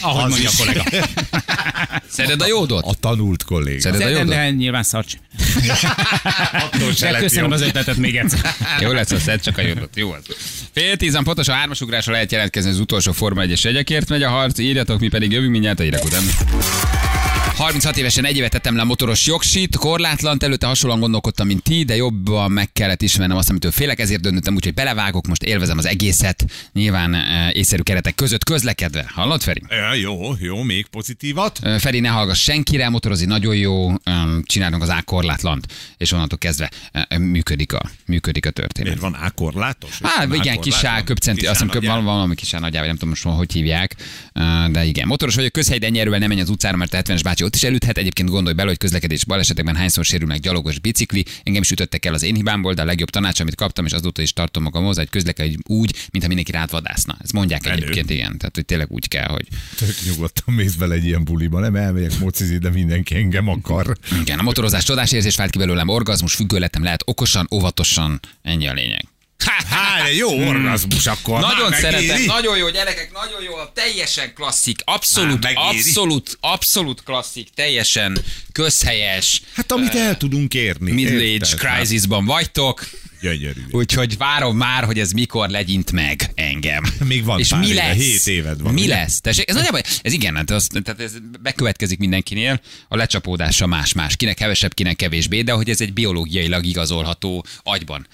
Ahogy Az mondja a kollega. Szeded a jódot? A tanult kolléga. De, a jódot? de nyilván szarcs. Attól se De lett köszönöm jó. az ötletet még egyszer. Jó lesz, a szed csak a jódot. Jó az. Fél tízan pontos a hármasugrásra lehet jelentkezni az utolsó Forma 1-es jegyekért megy a harc, írjatok, mi pedig jövünk mindjárt a hírek után. 36 évesen egy évet tettem le a motoros jogsit, korlátlan, előtte hasonlóan gondolkodtam, mint ti, de jobban meg kellett ismernem azt, amitől félek, ezért döntöttem úgy, hogy belevágok, most élvezem az egészet, nyilván e, észszerű keretek között közlekedve. Hallod, Feri? Ja, jó, jó, még pozitívat. Ö, Feri, ne hallgass senkire, motorozni nagyon jó, öm, csinálunk az A korlátlant, és onnantól kezdve ö, működik a, működik a történet. Miért van ákorlátos? Hát igen, kis á, köpcenti, azt hiszem valami, valami kis á nagyjából, nem tudom most hogy hívják, de igen. Motoros vagyok, közhely, de ennyire nem menj az utcára, mert a 70-es bácsi ott is elüthet. Egyébként gondolj bele, hogy közlekedés balesetekben hányszor sérül meg gyalogos bicikli. Engem is ütöttek el az én hibámból, de a legjobb tanács, amit kaptam, és azóta is tartom magam hozzá, hogy közlekedj úgy, mintha mindenki rád vadászna. Ezt mondják Menő. egyébként, igen. Tehát, hogy tényleg úgy kell, hogy Tök nyugodtan mész bele egy ilyen buliba, nem elmegyek mocizni, de mindenki engem akar. igen, a motorozás csodás érzés vált ki belőlem, orgazmus, függő lettem, lehet okosan, óvatosan, ennyi a lényeg. Hát, jó orgazmus akkor. Nagyon már szeretem, megéri. nagyon jó gyerekek, nagyon jó, teljesen klasszik, abszolút, abszolút, abszolút klasszik, teljesen közhelyes, Hát amit el tudunk érni. middle age crisisban vagytok, Hát, Gyönyörű. úgyhogy várom már, hogy ez mikor legyint meg engem. Még van És pár mi lesz? hét éved van, Mi ugye? lesz? Tessék, ez nagyjából, ez igen, hát az, tehát ez bekövetkezik mindenkinél, a lecsapódása más-más, kinek kevesebb, kinek kevésbé, de hogy ez egy biológiailag igazolható agyban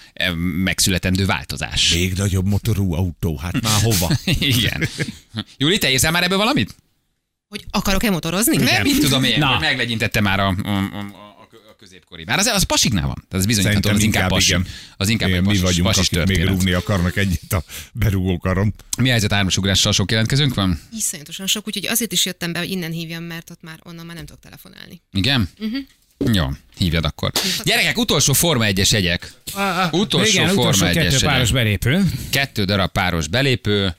megszületendő változás. Még nagyobb motorú autó, hát már hova? Igen. Júli, te érzel már ebből valamit? Hogy akarok-e motorozni? Nem, mit tudom én, Na. meglegyintette már a, a, a középkori. Már az, az pasiknál van. Tehát ez bizonyítható, az inkább, inkább pasi. igen. Az inkább Igen, egy mi pasis, vagyunk, pasis akik még történet. rúgni akarnak egyet a berúgókaron. Mi a helyzet ármasugrással? Sok jelentkezőnk van? Iszonyatosan sok, úgyhogy azért is jöttem be, hogy innen hívjam, mert ott már onnan már nem tudok telefonálni. Igen? Uh-huh. Jó, hívjad akkor. Gyerekek, utolsó Forma 1-es jegyek. Utolsó Igen, Forma utolsó 1-es kettő páros jegyek. belépő. Kettő darab páros belépő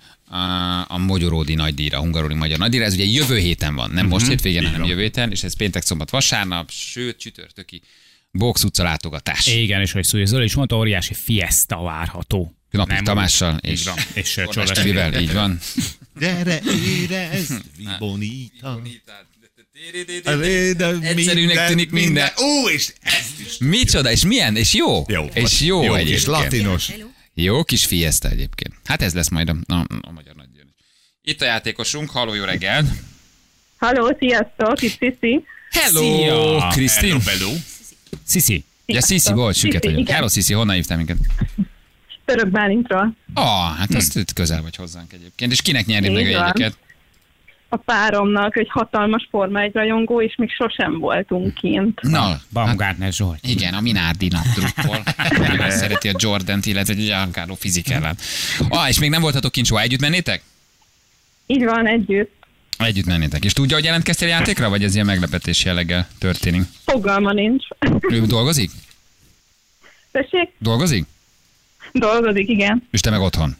a, Magyaródi nagydíjra, a Hungaroring Magyar Nagydíjra. Ez ugye jövő héten van, nem most hétvégén, hanem van. jövő héten, és ez péntek, szombat, vasárnap, sőt, csütörtöki Box utca látogatás. Igen, és hogy Szúly Zoli is mondta, óriási fiesta várható. Napik Nem, Tamással és. És Csordás Tibivel, így van. Gyere, érezd, bonita. Egyszerűnek tűnik minden. Ó, és ezt is. Micsoda, és milyen, és jó. Jó, és jó, jó és latinos. Hello? Jó kis fiesta egyébként. Hát ez lesz majd a, a, a magyar nagy Itt a játékosunk, halló, jó reggel. Halló, sziasztok, itt Cici. Hello, Szia! Krisztin. Hello, Sziszi. Ja, Sziszi, bocs, süket Sziszi, vagyok. Hello, Sziszi, honnan hívtál minket? Török Bálintról. Ah, hát azt itt közel vagy hozzánk egyébként. És kinek nyerni meg a jegyeket? A páromnak egy hatalmas Forma 1 rajongó, és még sosem voltunk kint. Na, hát, Baumgartner Zsolt. igen, a Minardinak drukkol. Szereti a Jordan-t, illetve egy Giancarlo fizikellát. Ah, és még nem voltatok kint soha. Együtt mennétek? Így van, együtt. Együtt mennétek. És tudja, hogy jelentkeztél játékra, vagy ez ilyen meglepetés jelleggel történik? Fogalma nincs. Ő dolgozik? Tessék? Dolgozik? Dolgozik, igen. És te meg otthon?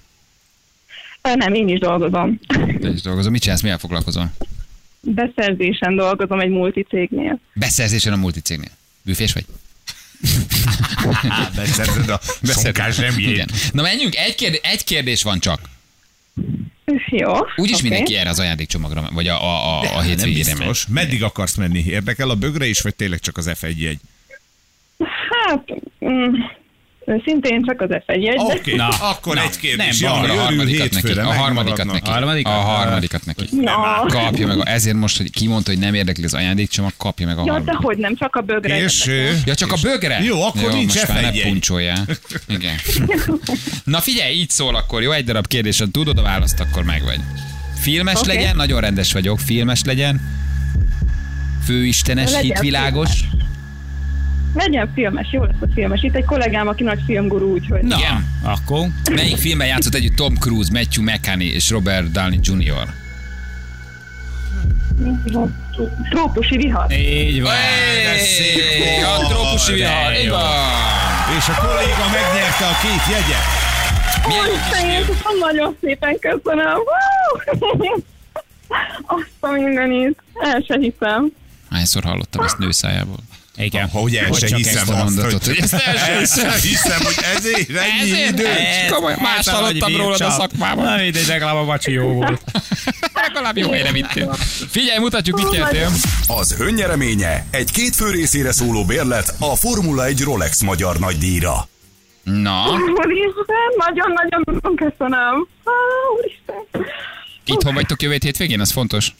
Nem, én is dolgozom. Te is dolgozol. Mit csinálsz? Mivel foglalkozol? Beszerzésen dolgozom egy multicégnél. Beszerzésen a multicégnél. Büfés vagy? beszerzed a szonkás zsemjét. Igen. Na menjünk, egy, kérdés, egy kérdés van csak. Jó. Úgyis oké. mindenki erre az ajándékcsomagra, vagy a, a, a, a Nem hétvégére megy. Meddig akarsz menni? Érdekel a bögre is, vagy tényleg csak az F1 jegy? Hát, mm, Szintén csak az F1 de Oké, Na, akkor na, egy kérdés. nem, Jaj, Akkor a harmadikat neki. A harmadikat neki. A harmadikat? A harmadikat neki. Na, Kapja meg, a- ezért most, hogy kimondta, hogy nem érdekli az ajándékcsomag, kapja meg a ja, de harmadikat. hogy nem, csak a bögre. És Ja, csak a bögre? Jó, akkor nincs most már ne F1-jegy. puncsoljál. Igen. Na figyelj, így szól akkor, jó? Egy darab kérdés, ha tudod a választ, akkor megvagy. Filmes Oké. legyen, nagyon rendes vagyok, filmes legyen, főistenes, Legyen hitvilágos. Legyen filmes, jó lesz a filmes. Itt egy kollégám, aki nagy filmgurú, úgyhogy... Na, Igen. akkor Melyik filmben játszott együtt Tom Cruise, Matthew McConaughey és Robert Downey Jr.? Trópusi vihar. így van. de szép A trópusi vihar, igaz. És a kolléga megnyerte a két jegyet. Úristen, nagyon szépen köszönöm. Azt a mindenit. El se hiszem. Hányszor hallottam ezt nőszájából? Igen. Hogy el se csak hiszem azt, mondatot, hogy ezt el sem el sem hiszem, hogy ezért ennyi Ezért? idő. Ez- Komolyan, más hallottam hogy rólad a szakmában. Na, mindegy, legalább a vacsi jó volt. Legalább jó helyre vittél. Figyelj, mutatjuk, mit nyertél. Az önnyereménye egy két fő részére szóló bérlet a Formula 1 Rolex magyar nagydíjra. Na, Úristen, nagyon-nagyon köszönöm. Úristen. itthon vagytok jövő hétvégén, az fontos.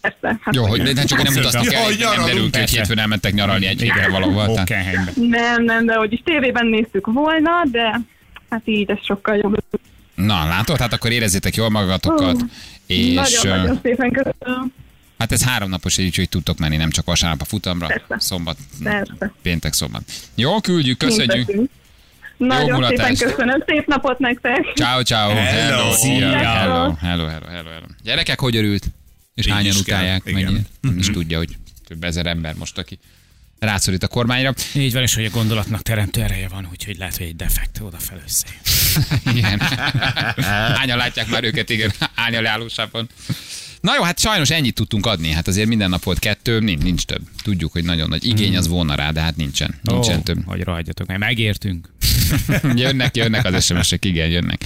Persze. Hát Jó, hogy de csak nem utaztak el, nem nyaralunk, derül ki, hogy hétfőn elmentek nyaralni egy hétre valahol. Hockenheimbe. Nem, nem, de hogy is tévében néztük volna, de hát így ez sokkal jobb. Na, látod? Hát akkor érezzétek jól magatokat. És Nagyon-nagyon ö, szépen köszönöm. hát ez három napos egy, úgyhogy tudtok menni, nem csak vasárnap a futamra, Persze. szombat, Persze. péntek, szombat. Jó, küldjük, köszönjük. Nagyon mulatás. szépen köszönöm. Szép napot nektek. Ciao, ciao. Hello. Hello. Hello, hello, hello, hello. Gyerekek, hogy örült? És Így hányan kell, utálják? igen. Mennyi? Nem is tudja, hogy több ezer ember most, aki rászorít a kormányra. Így van, és hogy a gondolatnak teremtő ereje van, úgyhogy lehet, hogy egy defekt odafelé összejön. Igen. Hányan látják már őket, igen, ányaleállósában. Na jó, hát sajnos ennyit tudtunk adni. Hát azért minden nap volt kettő, nincs, nincs több. Tudjuk, hogy nagyon nagy igény az volna rá, de hát nincsen. Nincsen Ó, több. Hogy ragadjatok, mert megértünk. jönnek, jönnek az SMS-ek, igen, jönnek.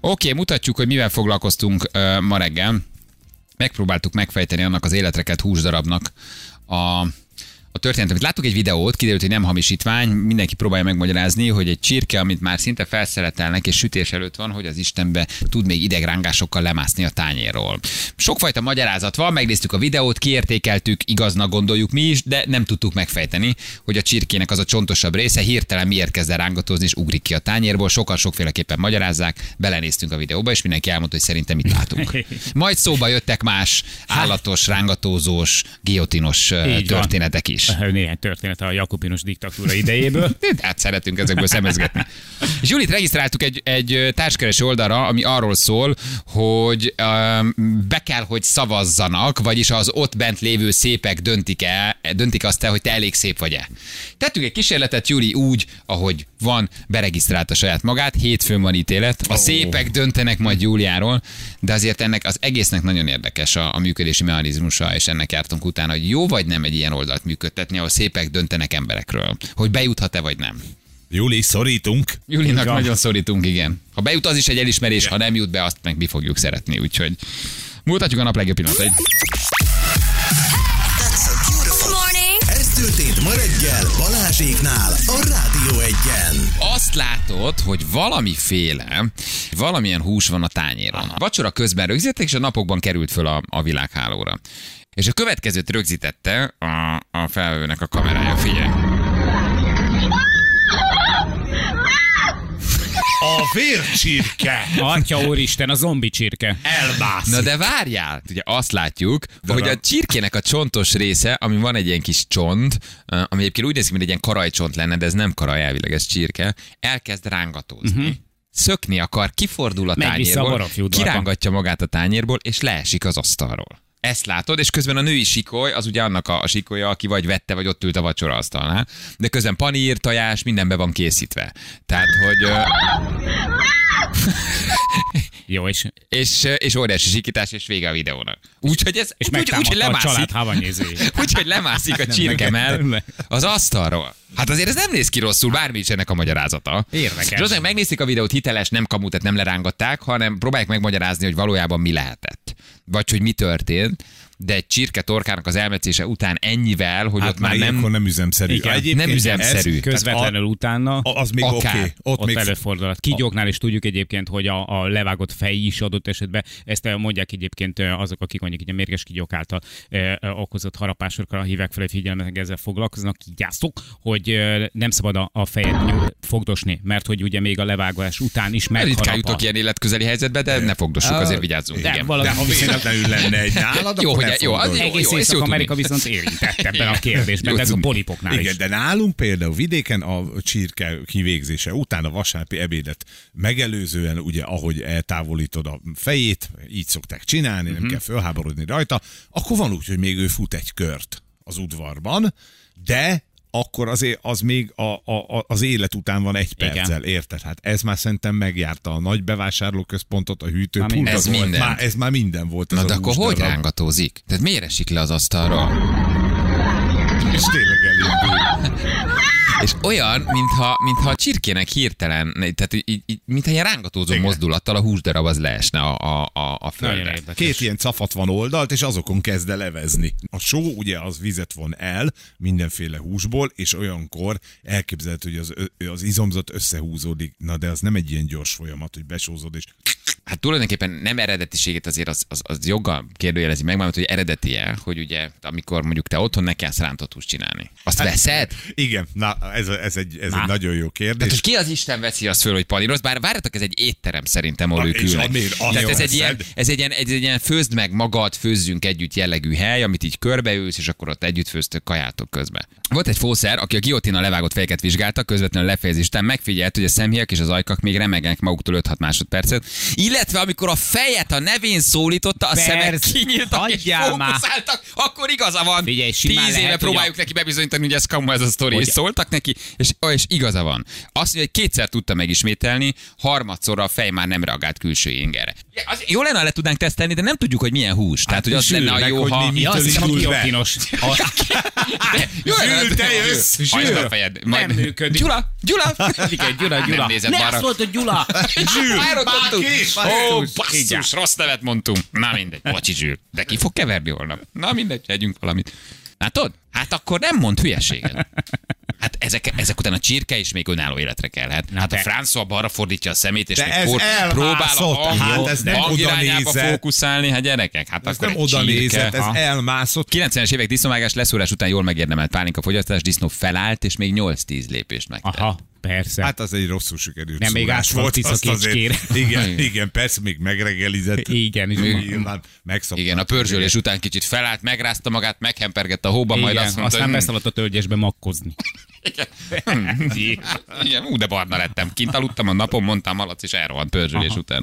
Oké, mutatjuk, hogy mivel foglalkoztunk uh, ma reggel. Megpróbáltuk megfejteni annak az életreket húsdarabnak a a történetet. Láttuk egy videót, kiderült, hogy nem hamisítvány, mindenki próbálja megmagyarázni, hogy egy csirke, amit már szinte felszeletelnek és sütés előtt van, hogy az Istenbe tud még idegrángásokkal lemászni a tányérról. Sokfajta magyarázat van, megnéztük a videót, kiértékeltük, igaznak gondoljuk mi is, de nem tudtuk megfejteni, hogy a csirkének az a csontosabb része hirtelen miért kezd el rángatózni és ugrik ki a tányérból. Sokan sokféleképpen magyarázzák, belenéztünk a videóba, és mindenki elmondta, hogy szerintem mit látunk. Majd szóba jöttek más állatos, rángatózós, giotinos történetek is. Néhány történet a jakobinus diktatúra idejéből. De hát szeretünk ezekből szemezgetni. És Julit regisztráltuk egy, egy társkereső oldalra, ami arról szól, hogy um, be kell, hogy szavazzanak, vagyis az ott bent lévő szépek döntik el, döntik azt el, hogy te elég szép vagy-e. Tettünk egy kísérletet, Juli úgy, ahogy van, beregisztrálta saját magát, hétfőn van ítélet. A szépek döntenek majd Júliáról, de azért ennek az egésznek nagyon érdekes a, a működési mechanizmusa, és ennek jártunk utána, hogy jó vagy nem egy ilyen oldalt működtetni, ahol szépek döntenek emberekről, hogy bejuthat-e vagy nem. Júli, szorítunk. Julinak Igen. nagyon szorítunk, igen. Ha bejut, az is egy elismerés, ha nem jut be, azt meg mi fogjuk szeretni, úgyhogy mutatjuk a nap legjobb pillanatait. Ez történt ma reggel Balázséknál a Rádió egyen. Azt látod, hogy valamiféle, valamilyen hús van a tányéron. A vacsora közben rögzítettek, és a napokban került föl a, a világhálóra. És a következőt rögzítette a, a felvevőnek a kamerája. Figyelj! A vércsirke. Atya úristen, a zombi csirke. Elbász. Na de várjál! Ugye azt látjuk, de hogy a csirkének a csontos része, ami van egy ilyen kis csont, ami egyébként úgy néz ki, mint egy ilyen karajcsont lenne, de ez nem karaj elvileg, ez csirke, elkezd rángatózni. Uh-huh. Szökni akar, kifordul a Megy a tányérból, baromfiúdvarba. kirángatja magát a tányérból, és leesik az asztalról. Ezt látod, és közben a női sikoly, az ugye annak a sikolya, aki vagy vette, vagy ott ült a vacsora asztalnál, de közben panír, tojás, minden be van készítve. Tehát, hogy... Jó, és, és, és óriási sikítás, és vége a videónak. Úgyhogy ez és úgy, úgy, hogy a lemászik, havanyézőjét. úgyhogy lemászik a csirkemel az asztalról. Hát azért ez nem néz ki rosszul, bármi is ennek a magyarázata. Érdekes. És aztán megnézték a videót, hiteles, nem kamut, tehát nem lerángatták, hanem próbálják megmagyarázni, hogy valójában mi lehetett. Vagy hogy mi történt. De egy csirke torkának az elmetszése után ennyivel, hogy Hát ott már nem, nem... üzemszerű. Igen. Egyébként Nem üzemszerű. Közvetlenül utána. a, a, az még oké. Okay. ott, Ott még előfordulhat. Kígyóknál is tudjuk egyébként, hogy a, a levágott fej is adott esetben, ezt mondják egyébként azok, akik mondjuk a mérges kígyók által eh, okozott harapásokra hívják fel egy figyelmet, meg ezzel foglalkoznak, kígyászok, hogy nem szabad a, a fejet nyúl, fogdosni, mert hogy ugye még a levágás után is Ritkán megharap. jutok ilyen életközeli helyzetbe, de ne fogdossuk, azért vigyázzunk. De igen. valami De ha véletlenül lenne egy nálad, Jó, hogy- jó, az jó. egész Észak-Amerika viszont érintett ebben a kérdésben, ez a polipoknál Igen, is. de nálunk például vidéken a csirke kivégzése után a vasárnapi ebédet megelőzően, ugye ahogy eltávolítod a fejét, így szokták csinálni, Mhm. nem kell fölháborodni rajta, akkor van úgy, hogy még ő fut egy kört az udvarban, de akkor azért az még a, a, az élet után van egy Igen. perccel, érted? Hát ez már szerintem megjárta a nagy bevásárlóközpontot, a hűtőpultot. Ez minden. Már, ez már minden volt. Na de akkor hogy rángatózik? Tehát miért esik le az asztalra? És tényleg elindul. És olyan, mintha, mintha a csirkének hirtelen, tehát így, így, mintha ilyen rángatózó Igen. mozdulattal a húsdarab az leesne a, a, a, a földre. Két ilyen cafat van oldalt, és azokon kezd el levezni. A só ugye az vizet von el mindenféle húsból, és olyankor elképzelhető, hogy az, az izomzat összehúzódik. Na de az nem egy ilyen gyors folyamat, hogy besózod, és Hát tulajdonképpen nem eredetiségét azért az, az, az joggal kérdőjelezi meg, mert hogy eredetie, hogy ugye amikor mondjuk te otthon nekelsz rántott húst csinálni. Azt Hát, veszed? igen, na ez, ez, egy, ez Na. egy nagyon jó kérdés. Tehát, hogy ki az Isten veszi azt föl, hogy paníroz, bár várjatok, ez egy étterem szerintem, ahol ők ülnek. Tehát ez egy, ilyen, ez, egy ilyen, ez egy ilyen főzd meg magad, főzzünk együtt jellegű hely, amit így körbeülsz, és akkor ott együtt főztök kajátok közben. Volt egy fószer, aki a giotina levágott fejeket vizsgálta, közvetlenül lefejezés után megfigyelt, hogy a szemhéjak és az ajkak még remegnek maguktól 5-6 másodpercet, illetve amikor a fejet a nevén szólította, a szemek kinyíltak és Hagyjál már. fókuszáltak, akkor igaza van. Figyelj, Tíz éve lehet, próbáljuk a- neki bebizonyítani, hogy ez kamu ez a sztori, Hogy- és szóltak neki, és, és igaza van. Azt mondja, hogy kétszer tudta megismételni, harmadszorra a fej már nem reagált külső ingerre. Ja, Az, jó lenne, ha le tudnánk tesztelni, de nem tudjuk, hogy milyen hús. Tehát, hogy az lenne a jó, hogy ha... mi- Ja, azt hiszem, a indult be? kiotinos. Jó lenne, Zsűr, te Zsűr. jössz! Zsűr. a fejed. Nem működik. Gyula, Gyula! Igen, Gyula, Gyula. Nem nézett ne azt mondtad, Gyula! Zsűr, bákés, Ó, basszus, rossz nevet mondtunk. Na mindegy, bocsi zsűr. De ki fog keverni holnap? Na mindegy, együnk valamit. Látod? Hát akkor nem mond hülyeséget. Hát ezek, ezek után a csirke is még önálló életre kellhet. Na hát a François balra fordítja a szemét, és De még for, próbál a Hát ez nem irányába fókuszálni, hát gyerekek. Hát Ez akkor nem oda nézett, ez elmászott. 90-es évek disznóvágás leszúrás után jól megérdemelt pálinka fogyasztás, disznó felállt, és még 8-10 lépést megtett. Aha, persze. Hát az egy rosszul sikerült Nem, még át volt azt azért-. Igen, igen, persze még megreggelizett. Igen, és Nyilván megszokta. Igen, a pörzsölés után kicsit felállt, megrázta magát, meghempergett a hóba, majd Igen, azt mondta, aztán beszaladt a tölgyesbe makkozni. Igen, ú, de barna lettem. Kint aludtam a napon, mondtam malac, és elrohant pörzsölés Aha. után.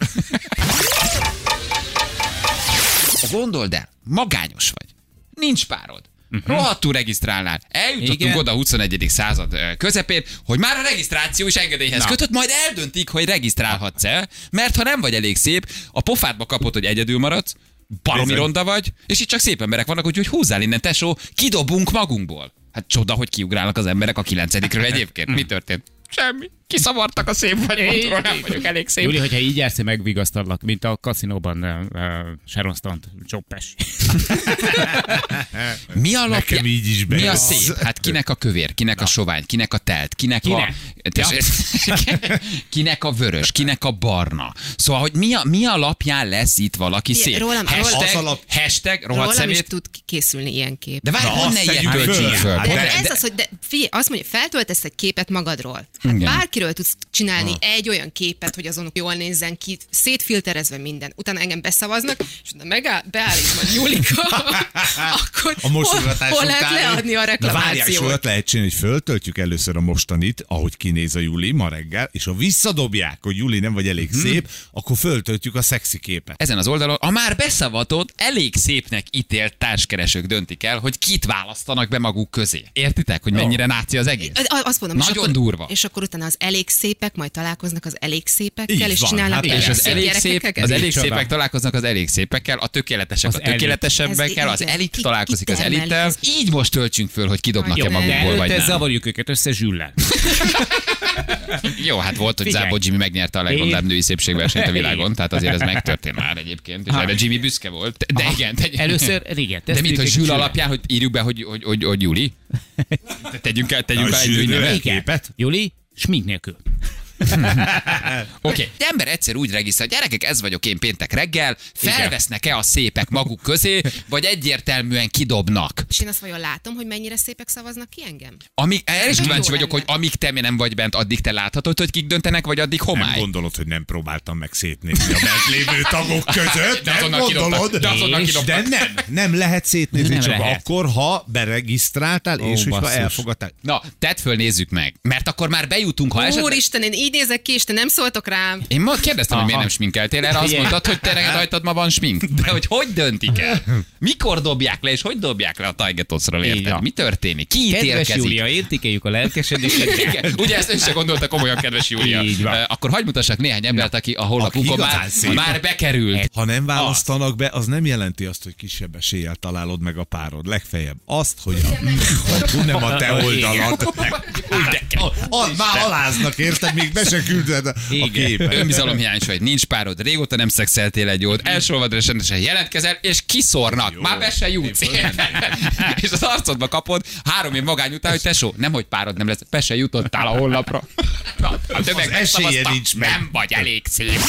Gondold el, magányos vagy. Nincs párod. Uh-huh. Rohadtul regisztrálnál. Eljutottunk Igen. oda a 21. század közepén, hogy már a regisztráció is engedélyhez Na. kötött, majd eldöntik, hogy regisztrálhatsz el, mert ha nem vagy elég szép, a pofádba kapod, hogy egyedül maradsz, baromi ronda vagy, és itt csak szép emberek vannak, úgyhogy húzzál innen, tesó, kidobunk magunkból. Hát csoda, hogy kiugrálnak az emberek a kilencedikről egyébként. Mi történt? Semmi. Kiszavartak a szép vagyontról, nem vagyok elég szép. Júli, hogyha így jársz, megvigasztalak, mint a kaszinóban uh, uh, Sharon Stone csoppes. Mi a lapja? Nekem így is Mi a szép? Hát kinek a kövér, kinek a sovány, kinek a telt, kinek, Kinek? a... Kinek a vörös, kinek a barna. Szóval, hogy mi, a, mi alapján lesz itt valaki szép? rólam- hashtag, alap- hashtag rohadt Rólam is tud készülni ilyen kép. De várj, Na, honnan tegyük töltsünk föl. Hát De, ez az, hogy de, figyelj, azt mondja, feltöltesz egy képet magadról. Hát Igen. Bárkiről tudsz csinálni egy olyan képet, hogy azon jól nézzen ki, szétfilterezve minden. Utána engem beszavaznak, és utána megáll, beállít majd Julika, akkor A hol, hol lehet után- leadni a és reklamációt? olyat lehet csinálni, hogy föltöltjük először a mostanit, ahogy kinéz a Juli ma reggel, és ha visszadobják, hogy Juli nem vagy elég Mhm. szép, akkor föltöltjük a szexi képet. Ezen az oldalon a már beszavatott, elég szépnek ítélt társkeresők döntik el, hogy kit választanak be maguk közé. Értitek, hogy mennyire náci az egész? Azt mondom, és Nagyon akkor, durva. És akkor utána az elég szépek majd találkoznak az elég szépekkel, Így és van, csinálnak hát És az elég szép, gyerekeket. az elég szépek találkoznak az elég szépekkel, a tökéletesek Az a tökéletesebbekkel, az elit Ki- találkozik az elittel. Így most töltsünk föl, hogy kidobnak-e magukból, vagy nem. zavarjuk őket össze zsüllel. Jó, hát volt, hogy Figyelj. Zábó Jimmy megnyerte a legrondább Én- női szépségversenyt a világon, tehát azért ez megtörtént már egyébként, és erre Jimmy büszke volt. De igen, tegy... Először, igen. De mint, hogy Zsül alapján, hogy írjuk be, hogy, hogy, hogy, hogy Juli? Tegyünk el, tegyünk el egy képet? Juli, smink nélkül. Oké, de ember egyszer úgy regisztrál, gyerekek, ez vagyok én péntek reggel, felvesznek-e a szépek maguk közé, vagy egyértelműen kidobnak? És én azt vajon látom, hogy mennyire szépek szavaznak ki engem? Amíg, erre is kíváncsi vagyok, lenne. hogy amíg te nem vagy bent, addig te láthatod, hogy kik döntenek, vagy addig Nem homály. gondolod, hogy nem próbáltam meg szétnézni a bent lévő tagok között? De Nem gondolod? de. De nem, nem lehet szétnézni, Nem csak lehet. akkor, ha beregisztráltál, és hogyha elfogadtál. Na, tedd föl, nézzük meg. Mert akkor már bejutunk, ha esetleg... Úristen, én így nézek ki, és te nem szóltok rám. Én ma kérdeztem, hogy miért Aha. nem sminkeltél, erre azt mondtad, hogy te rajtad ma van smink. De hogy hogy döntik el? Mikor dobják le, és hogy dobják le a Tajgetoszra, Így érted? Mi történik? Ki Kedves ítélkezik? Júlia, értékeljük a lelkesedésedet. Igen, ugye ezt ön se gondolta komolyan, kedves Júlia. Így van. Eh, Akkor hagyd mutassak néhány embert, aki a honlapunkon már, már bekerült. Ha nem választanak be, az nem jelenti azt, hogy kisebb eséllyel találod meg a párod. Legfeljebb azt, hogy a, nem a te A, már aláznak, érted? Még be se küldted a, a képet. Önbizalomhiány vagy, nincs párod, régóta nem szexeltél egy jót, elsolvad rendesen jelentkezel, és kiszornak. Jó. Már be se jutsz. és az arcodba kapod három év magány után, hogy tesó, nem hogy párod nem lesz, be se jutottál a honlapra. Na, a Az esélye nincs meg. Nem vagy elég szép.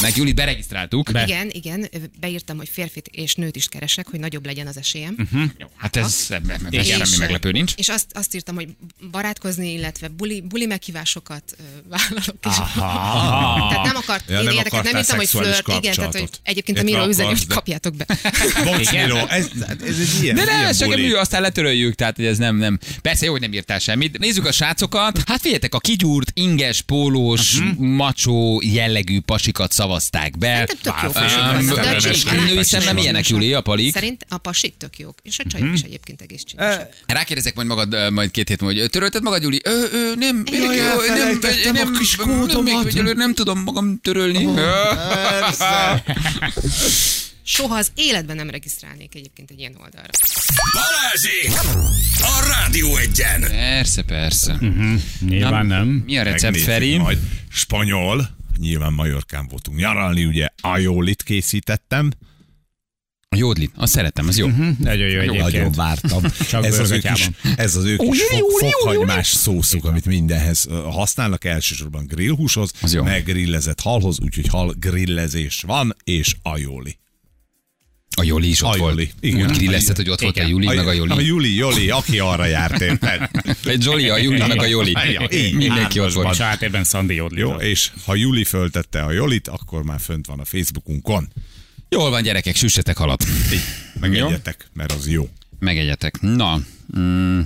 Meg Juli, beregisztráltuk. Be. Igen, igen, beírtam, hogy férfit és nőt is keresek, hogy nagyobb legyen az esélyem. Jó, hát ez ebben ebben És- semmi meglepő nincs. És azt, azt írtam, hogy barátkozni, illetve buli, buli meghívásokat vállalok. És tehát nem akart, Ja, én nem érdeket, nem írtam, hogy flirt, igen, tehát hogy egyébként a Miro üzeni, hogy kapjátok be. Bocs. Miro, ez, ez egy ilyen, De ne, ilyen ez csak mű, aztán letöröljük, tehát hogy ez nem, nem. Persze jó, hogy nem írtál semmit. Nézzük a srácokat. Hát figyeljetek, a kigyúrt, inges, pólós, Mhm. macsó jellegű pasikat szavazták be. Szerintem tök jó képek női vannak. milyenek, Júli, a palik? Szerint a pasik tök jók, és a Mhm. csajok is egyébként egész csinos. Rákérdezek majd magad, majd két hét múlva, hogy törölted magad, Júli? Ö, ö, nem, nem, nem, a kis nem, nem, tudom magam törölni. Soha az életben nem regisztrálnék egyébként egy ilyen oldalra. Balázsék! A Rádió egyen! Persze, persze. Nyilván nem. Mi a recept, Feri? Majd spanyol, nyilván Majorkán voltunk nyaralni, ugye ajólit készítettem. A jódlit, azt szeretem, az jó. Nagyon jó Nagyon egyébként. vártam. Csak ez, az ő kis, ez az ő kis fok, fokhagymás szószuk, amit mindenhez használnak, elsősorban grillhúshoz, meg grillezett halhoz, úgyhogy hal grillezés van, és ajóli. A Joli is ott A volt. Joli, igen. Úgy grillezted, hogy ott volt a Igen. Juli, meg a A Joli. Juli, Joli, aki arra járt érted. Egy Zsoli, a Juli, meg a Joli. Mindenki ott volt. És háttérben Szandi Jódli. Jó, és ha Juli föltette a Jolit, akkor már fönt van a Facebookunkon. Jól van, gyerekek, süssetek halat. Így, megegyetek, mert az jó. Megegyetek. Na, mm,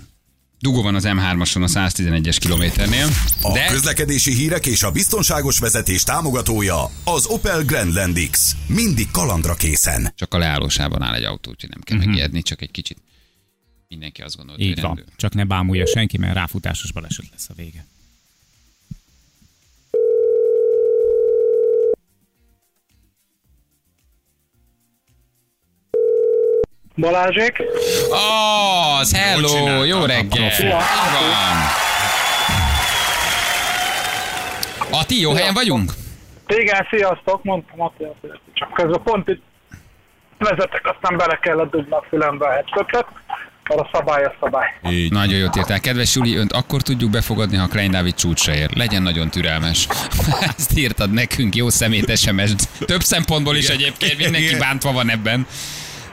dugó van az M3-ason a 111-es kilométernél. A De közlekedési hírek és a biztonságos vezetés támogatója az Opel Grandland X. Mindig kalandra készen. csak a leállósában áll egy autó, úgyhogy nem kell megijedni, csak egy kicsit. Mindenki azt gondolja, Így hogy van. rendőr. Csak ne bámulja senki, mert ráfutásos baleset lesz a vége. Balázsék, Az, hello, jó a reggel. Ati, jó helyen vagyunk? igen, sziasztok, mondtam Attila, csak közben pont itt vezetek, aztán bele kellett dugni a fülembe a headsetet, mert a szabály a szabály. Így. Nagyon jót írtál. Kedves Juli, önt akkor tudjuk befogadni, ha Klein Dávid csúcsra ér. Legyen nagyon türelmes. Ezt írtad nekünk, jó szemét sms Több szempontból is egyébként, mindenki bántva van ebben.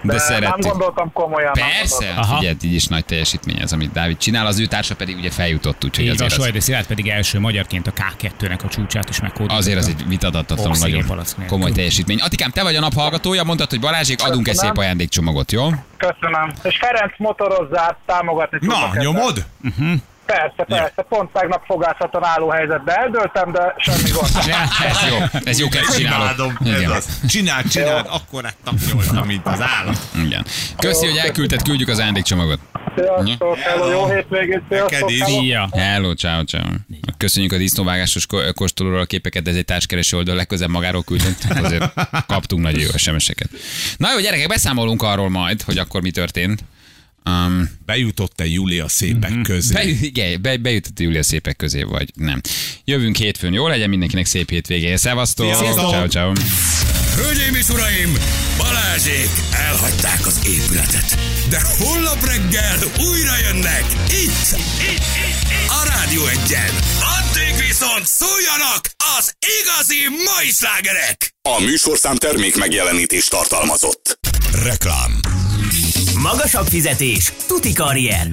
De, De nem szeretjük. gondoltam komolyan. nem Persze, figyelj, így is nagy teljesítmény ez, amit Dávid csinál, az ő társa pedig ugye feljutott, úgyhogy Így van, azért az, Solyde Szilárd pedig első magyarként a K2-nek a csúcsát is megkódolta. azért az egy vitatatlanul Oxigén nagyon komoly teljesítmény. Atikám, te vagy a nap hallgatója, mondtad, hogy Balázsék, adunk egy szép ajándékcsomagot, jó? Köszönöm. És Ferenc motorozzát támogatni Na, tudnak ezzel. Persze, persze. Pont tegnap fogászaton álló helyzetbe eldőltem, de semmi gond. Ez jó, ez jó kezd csinálod. Imádom, ez az. Csináld, csináld, akkor tapnyoltam, mint az állat. Igen. Köszi, hogy elküldted, küldjük az ajándékcsomagot. Sziasztok, hello, jó hétvégét, sziasztok. Szia! Hello, ciao, ciao. Köszönjük a disznóvágásos kóstolóról a képeket, de ez egy társkereső oldal, legközelebb magáról küldött. Azért kaptunk nagyon jó SMS-eket. Na jó, gyerekek, beszámolunk arról majd, hogy akkor mi történt. Um, Bejutott-e Júlia szépek Mhm. közé? be, igen, be, bejutott Júlia szépek közé, vagy nem. Jövünk hétfőn, jó legyen mindenkinek szép hétvégéje. Szevasztok! Sziasztok! Ciao, ciao. Hölgyeim és uraim, Balázsék elhagyták az épületet, de holnap reggel újra jönnek itt, itt, itt, itt. a Rádió Egyen. Addig viszont szóljanak az igazi mai slágerek! A műsorszám termék megjelenítés tartalmazott. Reklám. Magasabb fizetés, tuti karrier.